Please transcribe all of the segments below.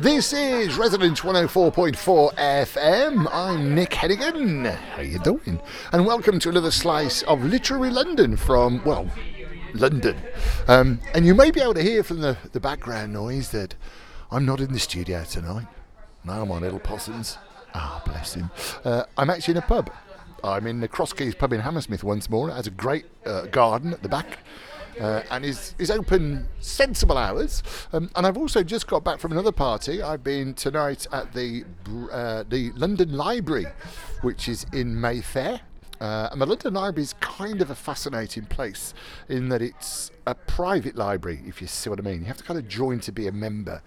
This is Resonance 104.4 FM. I'm Nick Hennegan. How you doing? And welcome to another slice of literary London from, well, London. Um, and you may be able to hear from the, the background noise that I'm not in the studio tonight. No, I'm Little Possums. Ah, bless him. Uh, I'm actually in a pub. I'm in the Cross Keys pub in Hammersmith once more. It has a great uh, garden at the back uh, and is, is open sensible hours. Um, and I've also just got back from another party. I've been tonight at the uh, the London Library, which is in Mayfair. Uh, and the London Library is kind of a fascinating place in that it's a private library, if you see what I mean. You have to kind of join to be a member.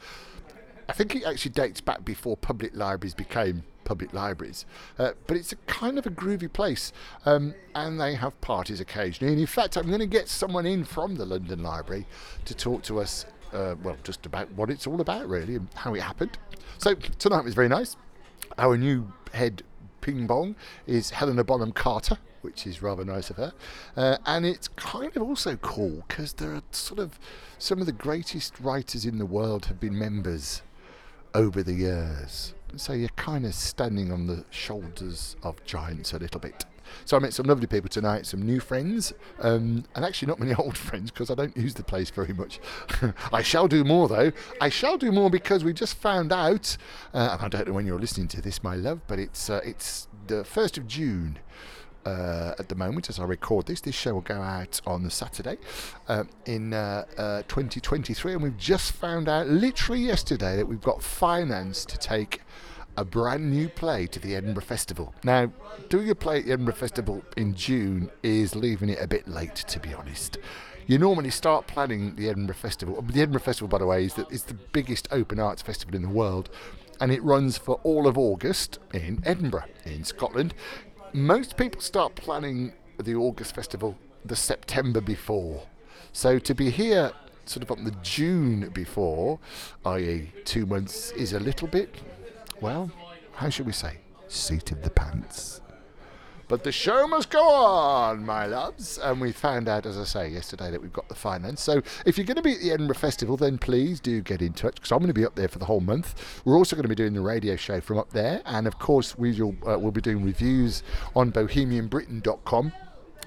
I think it actually dates back before public libraries became public libraries. Uh, but it's a kind of a groovy place, um, and they have parties occasionally. And in fact, I'm going to get someone in from the London Library to talk to us, uh, well, just about what it's all about, really, and how it happened. So tonight was very nice. Our new head ping pong is Helena Bonham Carter. Which is rather nice of her. Uh, and it's kind of also cool because there are sort of some of the greatest writers in the world have been members over the years. So you're kind of standing on the shoulders of giants a little bit. So I met some lovely people tonight, some new friends, um, and actually not many old friends because I don't use the place very much. I shall do more though. I shall do more because we just found out, uh, and I don't know when you're listening to this, my love, but it's uh, it's the first of June uh, at the moment as I record this. This show will go out on the Saturday uh, in uh, uh 2023, and we've just found out literally yesterday that we've got finance to take a brand new play to the Edinburgh Festival. Now, doing a play at the Edinburgh Festival in June is leaving it a bit late, to be honest. You normally start planning the Edinburgh Festival. The Edinburgh Festival, by the way, is the, is the biggest open arts festival in the world, and it runs for all of August in Edinburgh, in Scotland most people start planning the August festival the September before. So to be here sort of on the June before, i.e., two months, is a little bit, well, how should we say, seat of the pants. But the show must go on, my loves. And we found out, as I say, yesterday that we've got the finance. So if you're going to be at the Edinburgh Festival, then please do get in touch because I'm going to be up there for the whole month. We're also going to be doing the radio show from up there. And of course, we will, uh, we'll be doing reviews on bohemianbritain.com.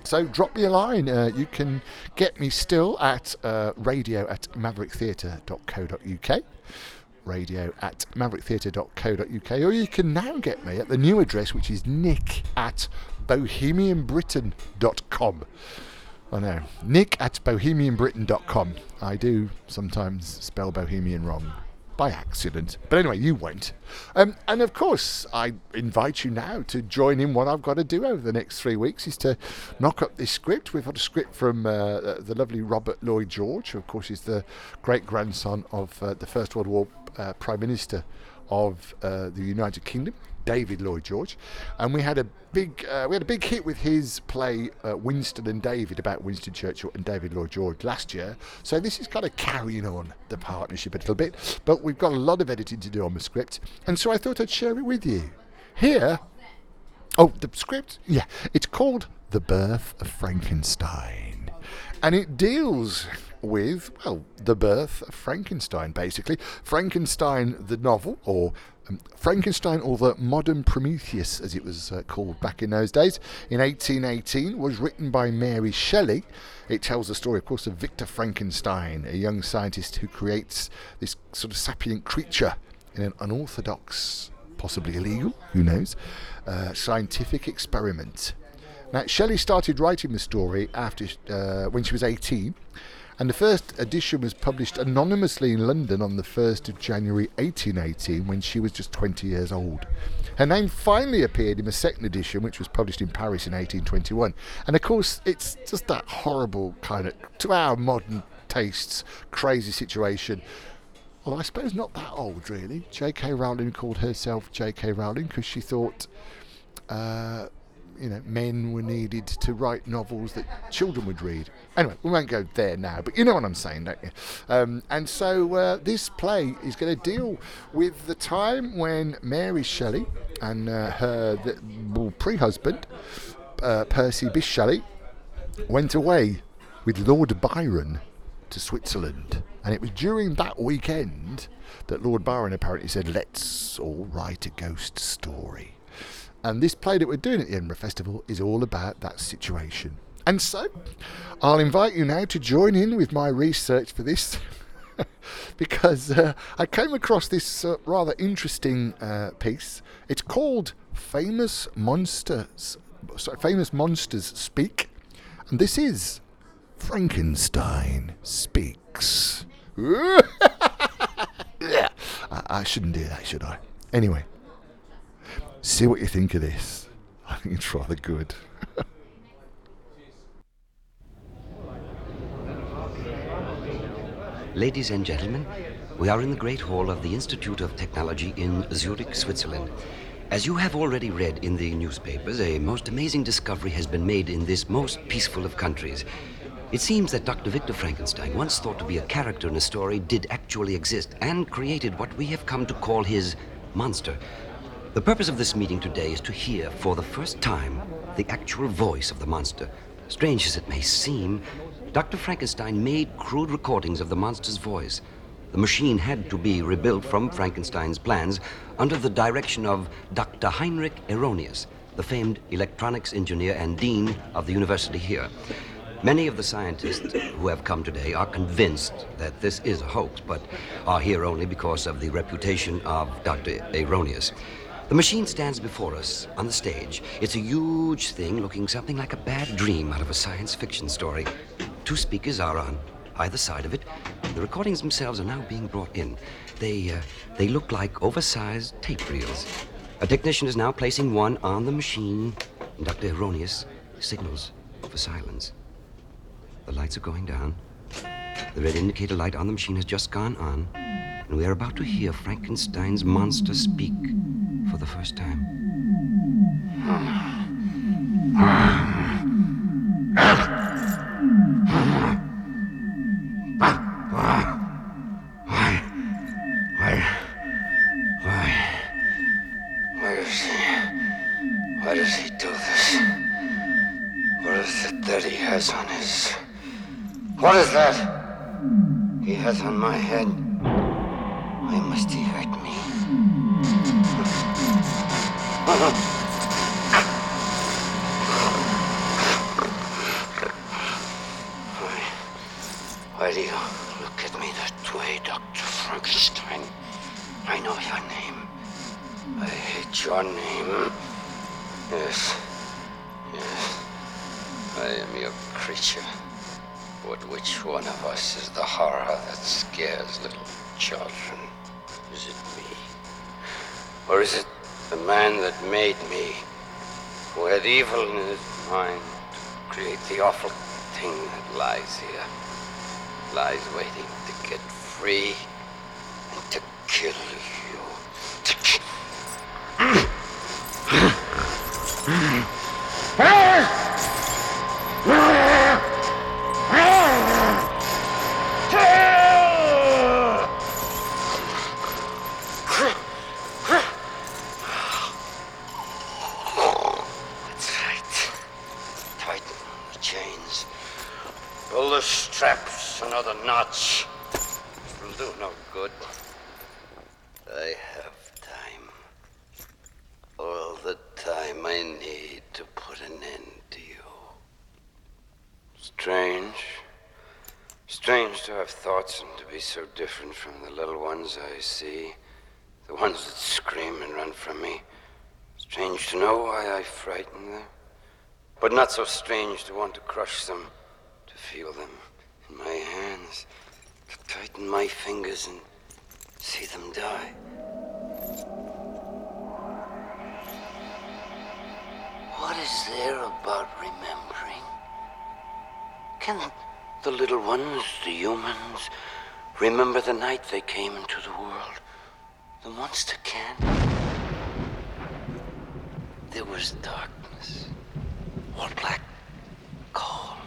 So drop me a line. Uh, you can get me still at uh, radio at mavericktheatre.co.uk radio at mavericktheatre.co.uk, or you can now get me at the new address, which is nick at bohemianbritain.com. I know, nick at bohemianbritain.com. I do sometimes spell bohemian wrong by accident. But anyway, you won't. Um, and of course, I invite you now to join in what I've got to do over the next three weeks is to knock up this script. We've got a script from uh, the lovely Robert Lloyd George, who of course is the great grandson of uh, the First World War uh, Prime Minister of uh, the United Kingdom. David Lloyd George, and we had a big uh, we had a big hit with his play uh, Winston and David about Winston Churchill and David Lloyd George last year. So this is kind of carrying on the partnership a little bit, but we've got a lot of editing to do on the script, and so I thought I'd share it with you. Here, oh, the script, yeah, it's called The Birth of Frankenstein, and it deals with, well, the birth of Frankenstein, basically. Frankenstein, the novel, or um, Frankenstein, or the Modern Prometheus, as it was uh, called back in those days, in 1818, was written by Mary Shelley. It tells the story, of course, of Victor Frankenstein, a young scientist who creates this sort of sapient creature in an unorthodox, possibly illegal, who knows, uh, scientific experiment. Now, Shelley started writing the story after uh, when she was 18 and the first edition was published anonymously in London on the 1st of January 1818 when she was just 20 years old. Her name finally appeared in the second edition, which was published in Paris in 1821. And of course, it's just that horrible kind of, to our modern tastes, crazy situation. Well, I suppose not that old, really. J.K. Rowling called herself J.K. Rowling because she thought uh, you know, men were needed to write novels that children would read. Anyway, we won't go there now, but you know what I'm saying, don't you? Um, and so uh, this play is going to deal with the time when Mary Shelley and uh, her well, pre-husband, uh, Percy Bysshe Shelley, went away with Lord Byron to Switzerland. And it was during that weekend that Lord Byron apparently said, let's all write a ghost story. And this play that we're doing at the Edinburgh Festival is all about that situation. And so, I'll invite you now to join in with my research for this. because uh, I came across this uh, rather interesting uh, piece. It's called "Famous Monsters." Sorry, famous monsters speak, and this is Frankenstein speaks. I, I shouldn't do that, should I? Anyway, see what you think of this. I think it's rather good. Ladies and gentlemen, we are in the Great Hall of the Institute of Technology in Zurich, Switzerland. As you have already read in the newspapers, a most amazing discovery has been made in this most peaceful of countries. It seems that Dr. Victor Frankenstein, once thought to be a character in a story, did actually exist and created what we have come to call his monster. The purpose of this meeting today is to hear, for the first time, the actual voice of the monster. Strange as it may seem, Dr. Frankenstein made crude recordings of the monster's voice. The machine had to be rebuilt from Frankenstein's plans under the direction of Dr. Heinrich Erroneus, the famed electronics engineer and dean of the university here. Many of the scientists who have come today are convinced that this is a hoax, but are here only because of the reputation of Dr. Erroneus. The machine stands before us on the stage. It's a huge thing looking something like a bad dream out of a science fiction story. Two speakers are on either side of it. The recordings themselves are now being brought in. They, uh, they look like oversized tape reels. A technician is now placing one on the machine, Dr. Erroneus signals for silence. The lights are going down. The red indicator light on the machine has just gone on, and we are about to hear Frankenstein's monster speak for the first time. Why? Why? Why? Why does he. Do this? What is it that he has on his. What is that? He has on my head. Horror that scares little children? Is it me? Or is it the man that made me, who had evil in his mind to create the awful thing that lies here, lies waiting to get free and to kill you? To ki- need to put an end to you. Strange. Strange to have thoughts and to be so different from the little ones I see. The ones that scream and run from me. Strange to know why I frighten them. But not so strange to want to crush them, to feel them in my hands, to tighten my fingers and see them die. What is there about remembering? Can the little ones, the humans, remember the night they came into the world? The monster can. There was darkness, all black, cold.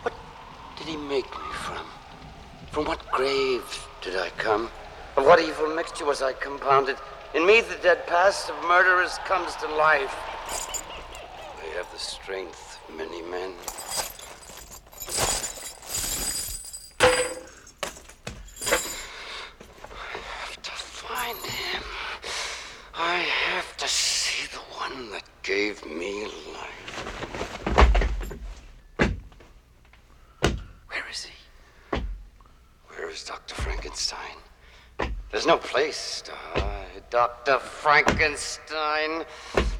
What did he make me from? From what grave did I come? Of what evil mixture was I compounded? In me, the dead past of murderers comes to life. They have the strength of many men. I have to find him. I have to see the one that gave me life. Where is he? Where is Dr. Frankenstein? There's no place to hide. Dr. Frankenstein.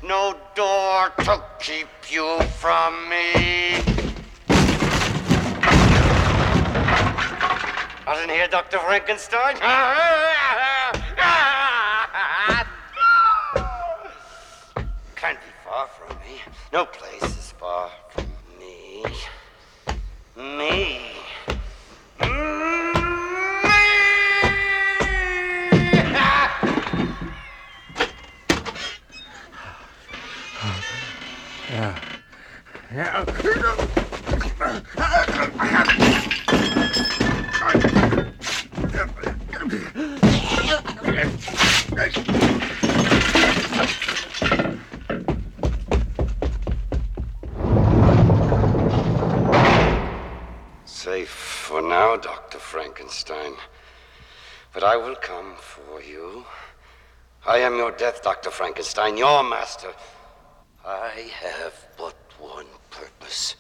No door to keep you from me. I didn't hear Dr. Frankenstein. Can't be far from me. No place is far from me. Me. Me. Death, Dr. Frankenstein, your master. I have but one purpose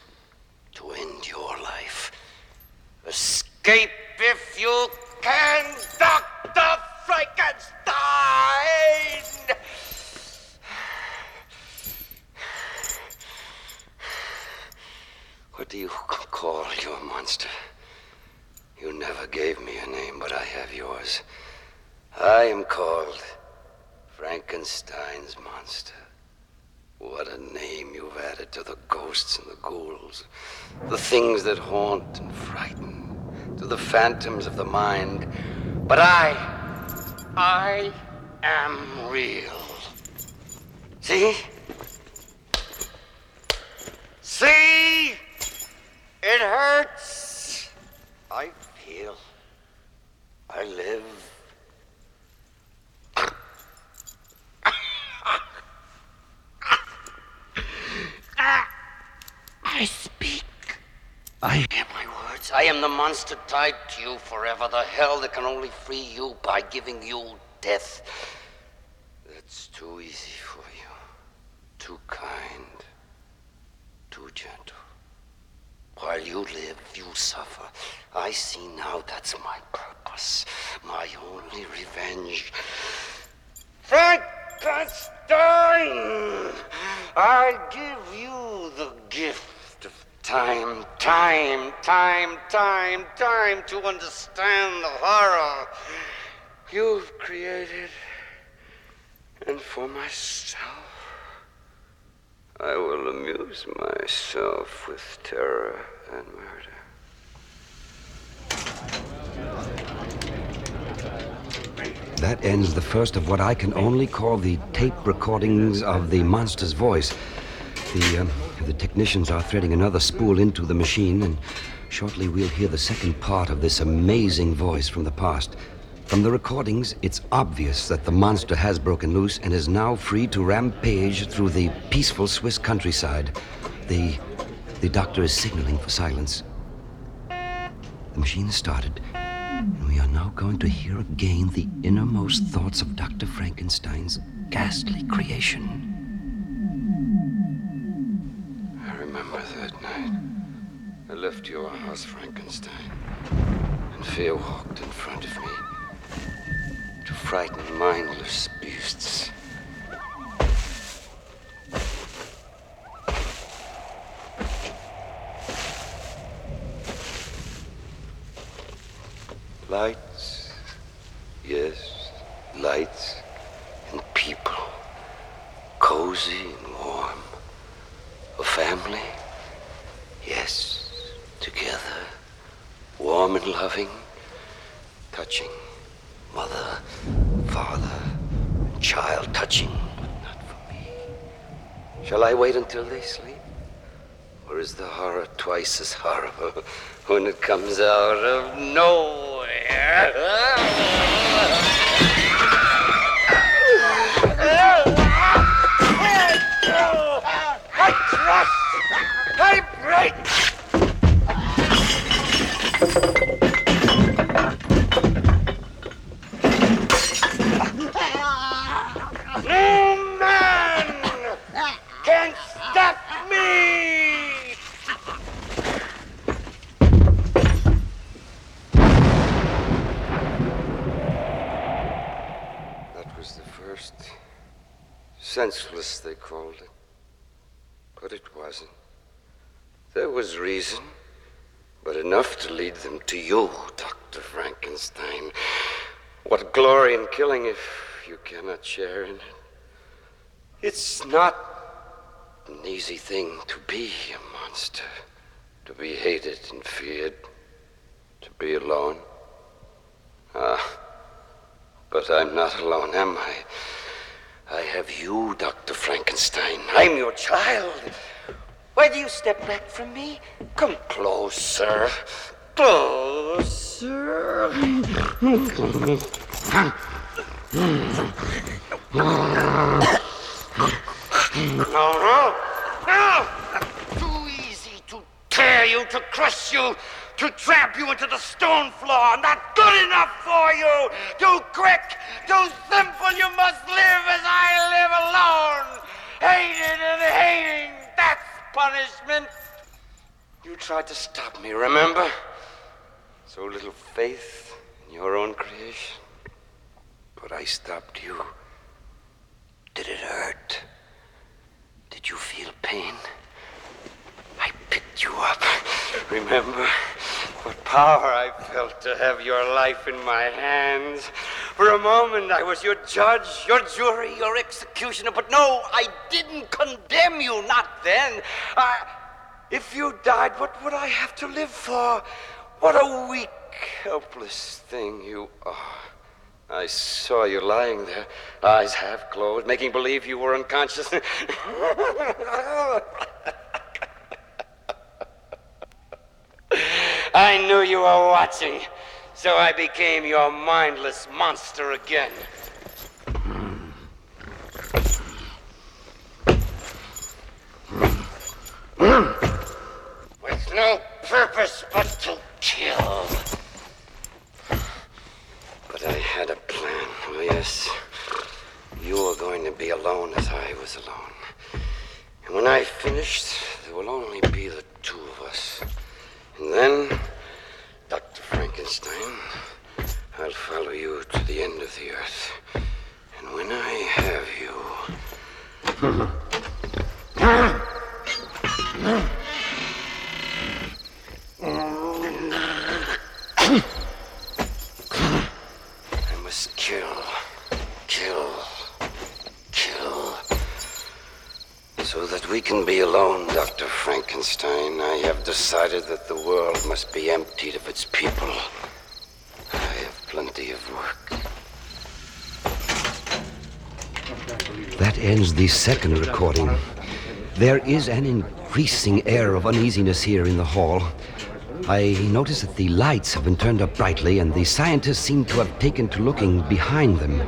to end your life. Escape if you can, Dr. Frankenstein! What do you call your monster? You never gave me a name, but I have yours. I am called Frankenstein's monster. What a name you've added to the ghosts and the ghouls, the things that haunt and frighten, to the phantoms of the mind. But I, I am real. See? See? It hurts. I feel. I live. I speak. I am my words. I am the monster tied to you forever. The hell that can only free you by giving you death. That's too easy for you. Too kind. Too gentle. While you live, you suffer. I see now that's my purpose. My only revenge. Frankenstein! I give you the gift of time, time, time, time, time to understand the horror you've created. And for myself, I will amuse myself with terror and murder. That ends the first of what I can only call the tape recordings of the monster's voice. The, um, the technicians are threading another spool into the machine, and shortly we'll hear the second part of this amazing voice from the past. From the recordings, it's obvious that the monster has broken loose and is now free to rampage through the peaceful Swiss countryside. The, the doctor is signaling for silence. The machine started, and we are now going to hear again the innermost thoughts of Dr. Frankenstein's ghastly creation. House, Frankenstein, and fear walked in front of me to frighten mindless beasts. Lights, yes, lights and people, cozy and warm. A family, yes, together, warm and loving, touching. Mother, father, child touching, but not for me. Shall I wait until they sleep? Or is the horror twice as horrible when it comes out of nowhere? I trust! I break! Called it. But it wasn't. There was reason, but enough to lead them to you, Dr. Frankenstein. What glory in killing if you cannot share in it? It's not an easy thing to be a monster, to be hated and feared, to be alone. Ah, but I'm not alone, am I? I have you, Dr. Frankenstein. I'm your child. Why do you step back from me? Come closer. Closer. No, no, no! Too easy to tear you, to crush you, to tramp you into the stone floor. Not good enough for you. Too quick, too simple. You must live as I live alone. Hated and hating. That's punishment. You tried to stop me, remember? So little faith in your own creation. But I stopped you. Did it hurt? Did you feel pain? Picked you up. Remember what power I felt to have your life in my hands. For a moment, I was your judge, your jury, your executioner. But no, I didn't condemn you, not then. I, if you died, what would I have to live for? What a weak, helpless thing you are. I saw you lying there, eyes half closed, making believe you were unconscious. I knew you were watching, so I became your mindless monster again. With no purpose but to kill. But I had a plan. Oh, yes. You were going to be alone as I was alone. And when I finished, there will only be the two of decided that the world must be emptied of its people. I have plenty of work. That ends the second recording. There is an increasing air of uneasiness here in the hall. I notice that the lights have been turned up brightly, and the scientists seem to have taken to looking behind them.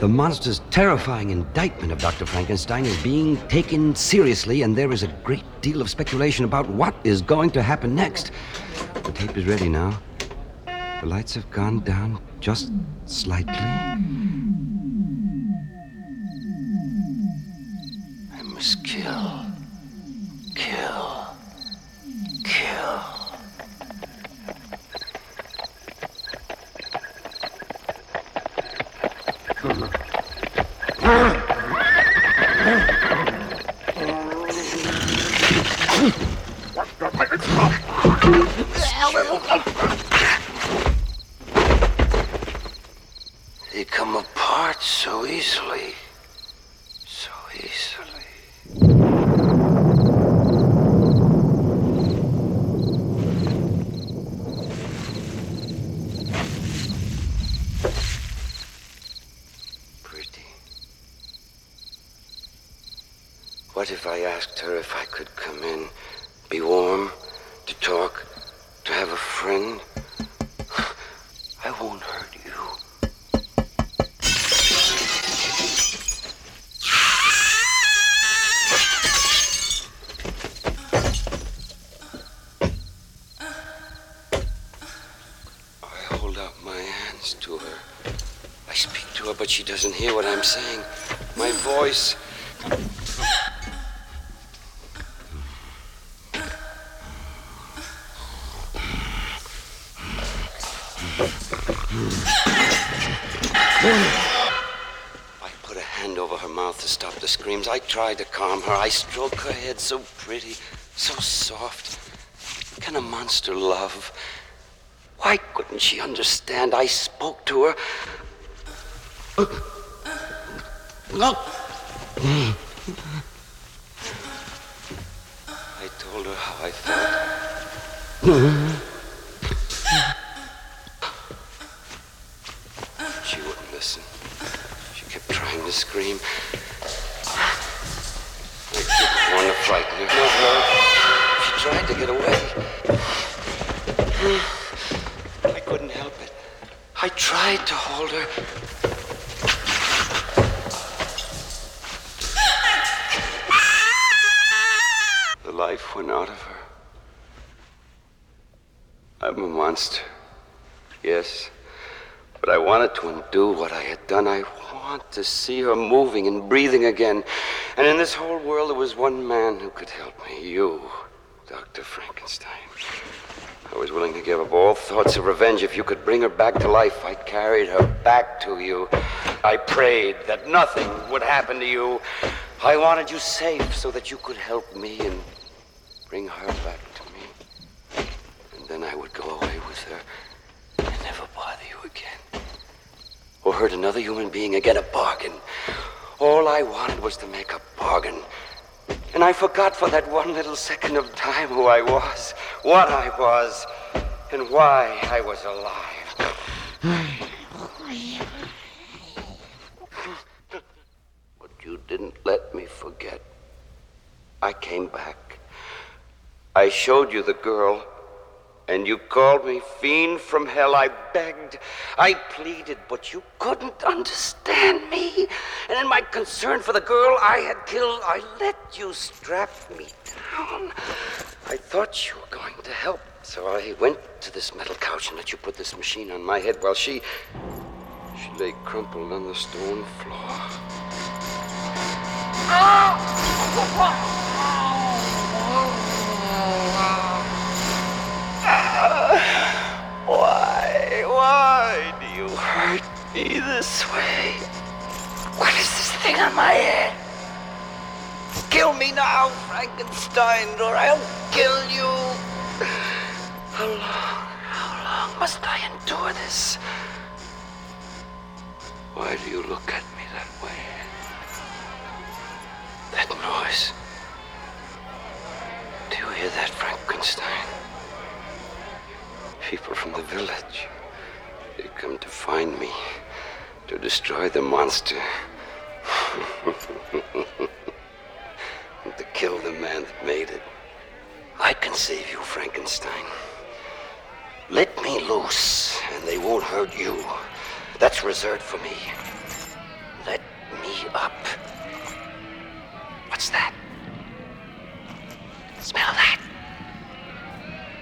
The monster's terrifying indictment of Dr. Frankenstein is being taken seriously, and there is a great deal of speculation about what is going to happen next. The tape is ready now. The lights have gone down just slightly. I must kill, kill. They come apart so easily. So easily. Pretty. What if I asked her if I could come in, be warm, to talk, to have a friend? I won't hurt you. I hold out my hands to her. I speak to her, but she doesn't hear what I'm saying. My voice. Hand over her mouth to to stop the screams. I tried to calm her. I stroked her head so pretty, so soft. Can a monster love? Why couldn't she understand? I spoke to her. Look. I told her how I felt. Tried to hold her. The life went out of her. I'm a monster. Yes. But I wanted to undo what I had done. I want to see her moving and breathing again. And in this whole world, there was one man who could help me. You, Dr. Frankenstein. I was willing to give up all thoughts of revenge if you could bring her back to life. I carried her back to you. I prayed that nothing would happen to you. I wanted you safe so that you could help me and bring her back to me. And then I would go away with her and never bother you again. Or hurt another human being again, a bargain. All I wanted was to make a bargain. And I forgot for that one little second of time who I was, what I was, and why I was alive. But you didn't let me forget. I came back. I showed you the girl, and you called me fiend from hell. I begged, I pleaded, but you couldn't understand me. And in my concern for the girl I had killed, I let you strap me down. I thought you were going to help, so I went to this metal couch and let you put this machine on my head while she. she lay crumpled on the stone floor. Ah! Why? You hurt me this way? What is this thing on my head? Kill me now, Frankenstein, or I'll kill you. How long, how long must I endure this? Why do you look at me that way? That noise. Do you hear that, Frankenstein? People from the village. They come to find me, to destroy the monster. to kill the man that made it. I can save you, Frankenstein. Let me loose, and they won't hurt you. That's reserved for me. Let me up. What's that? Smell that?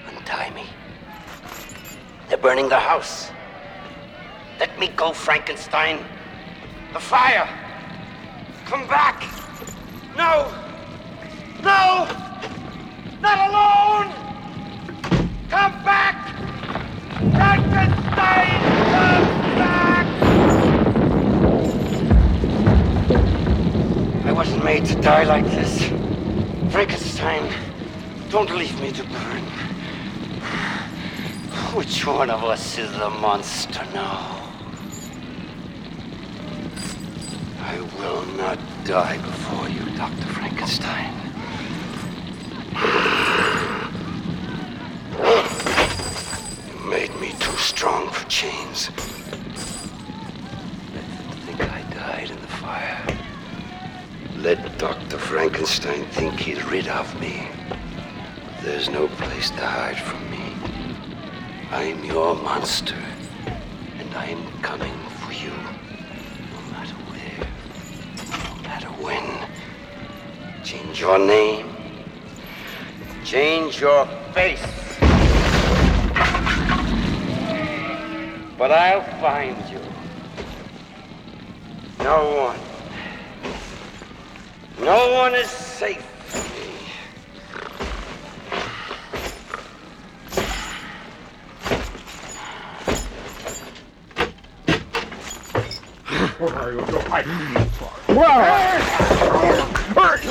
Untie me. They're burning the house. Let me go, Frankenstein. The fire. Come back. No. No. Not alone. Come back. Frankenstein, come back. I wasn't made to die like this. Frankenstein, don't leave me to burn. Which one of us is the monster now? I will not die before you, Dr. Frankenstein. You made me too strong for chains. Let them think I died in the fire. Let Dr. Frankenstein think he's rid of me. There's no place to hide from me. I'm your monster, and I'm coming Change your name. Change your face. But I'll find you. No one. No one is safe from me. Which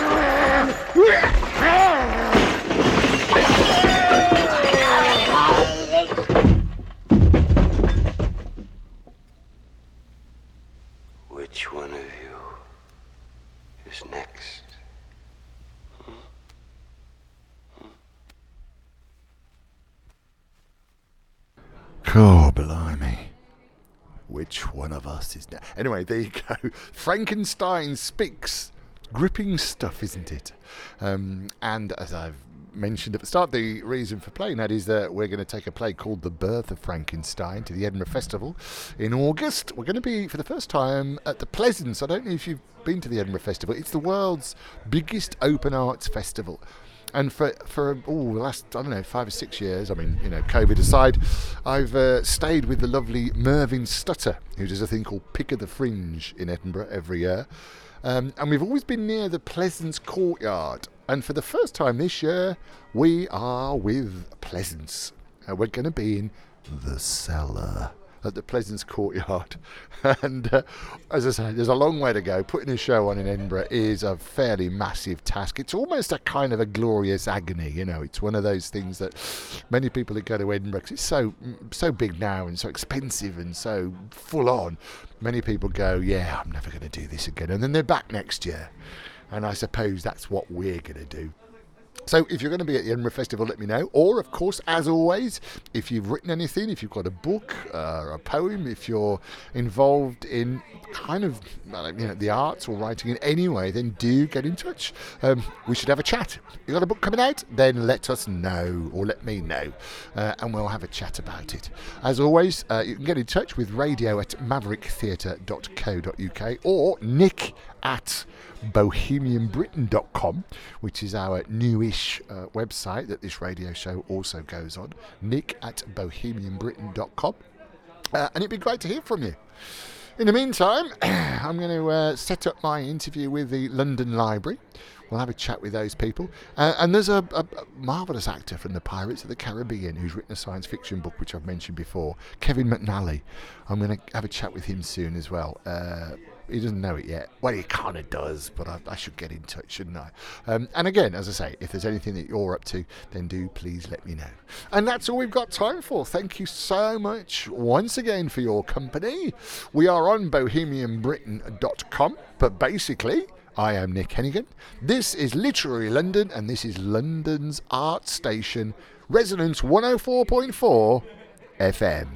one of you is next? Oh, blimey. Which one of us is now? Anyway, there you go. Frankenstein speaks. Gripping stuff, isn't it? Um, and as I've mentioned at the start, the reason for playing that is that we're going to take a play called The Birth of Frankenstein to the Edinburgh Festival in August. We're going to be, for the first time, at the Pleasance. I don't know if you've been to the Edinburgh Festival, it's the world's biggest open arts festival. And for for oh, the last I don't know five or six years, I mean you know COVID aside, I've uh, stayed with the lovely Mervyn Stutter, who does a thing called Pick of the Fringe in Edinburgh every year, um, and we've always been near the Pleasance Courtyard. And for the first time this year, we are with Pleasance. Uh, we're going to be in the cellar at the Pleasance Courtyard. and uh, as I say, there's a long way to go. Putting a show on in Edinburgh is a fairly massive task. It's almost a kind of a glorious agony, you know. It's one of those things that many people that go to Edinburgh, 'cause it's so so big now and so expensive and so full on. Many people go, yeah, I'm never going to do this again, and then they're back next year. And I suppose that's what we're going to do. So if you're going to be at the Edinburgh Festival, let me know. Or, of course, as always, if you've written anything, if you've got a book, uh, a poem, if you're involved in kind of uh, you know the arts or writing in any way, then do get in touch. Um, we should have a chat. You got a book coming out? Then let us know or let me know, uh, and we'll have a chat about it. As always, uh, you can get in touch with radio at mavericktheatre.co.uk or nick at bohemianbritain.com, which is our newish uh, website that this radio show also goes on. Nick at bohemianbritain.com. Uh, and it'd be great to hear from you. In the meantime, I'm going to uh, set up my interview with the London Library. We'll have a chat with those people. Uh, and there's a, a, a marvellous actor from the Pirates of the Caribbean who's written a science fiction book, which I've mentioned before, Kevin McNally. I'm going to have a chat with him soon as well. Uh, he doesn't know it yet. Well, he kind of does, but I, I, should get in touch, shouldn't I? Um, and again, as I say, if there's anything that you're up to, then do please let me know. And that's all we've got time for. Thank you so much once again for your company. We are on bohemianbritain.com, but basically, I am Nick Hennegan. This is Literary London, and this is London's art station, Resonance 104.4 FM.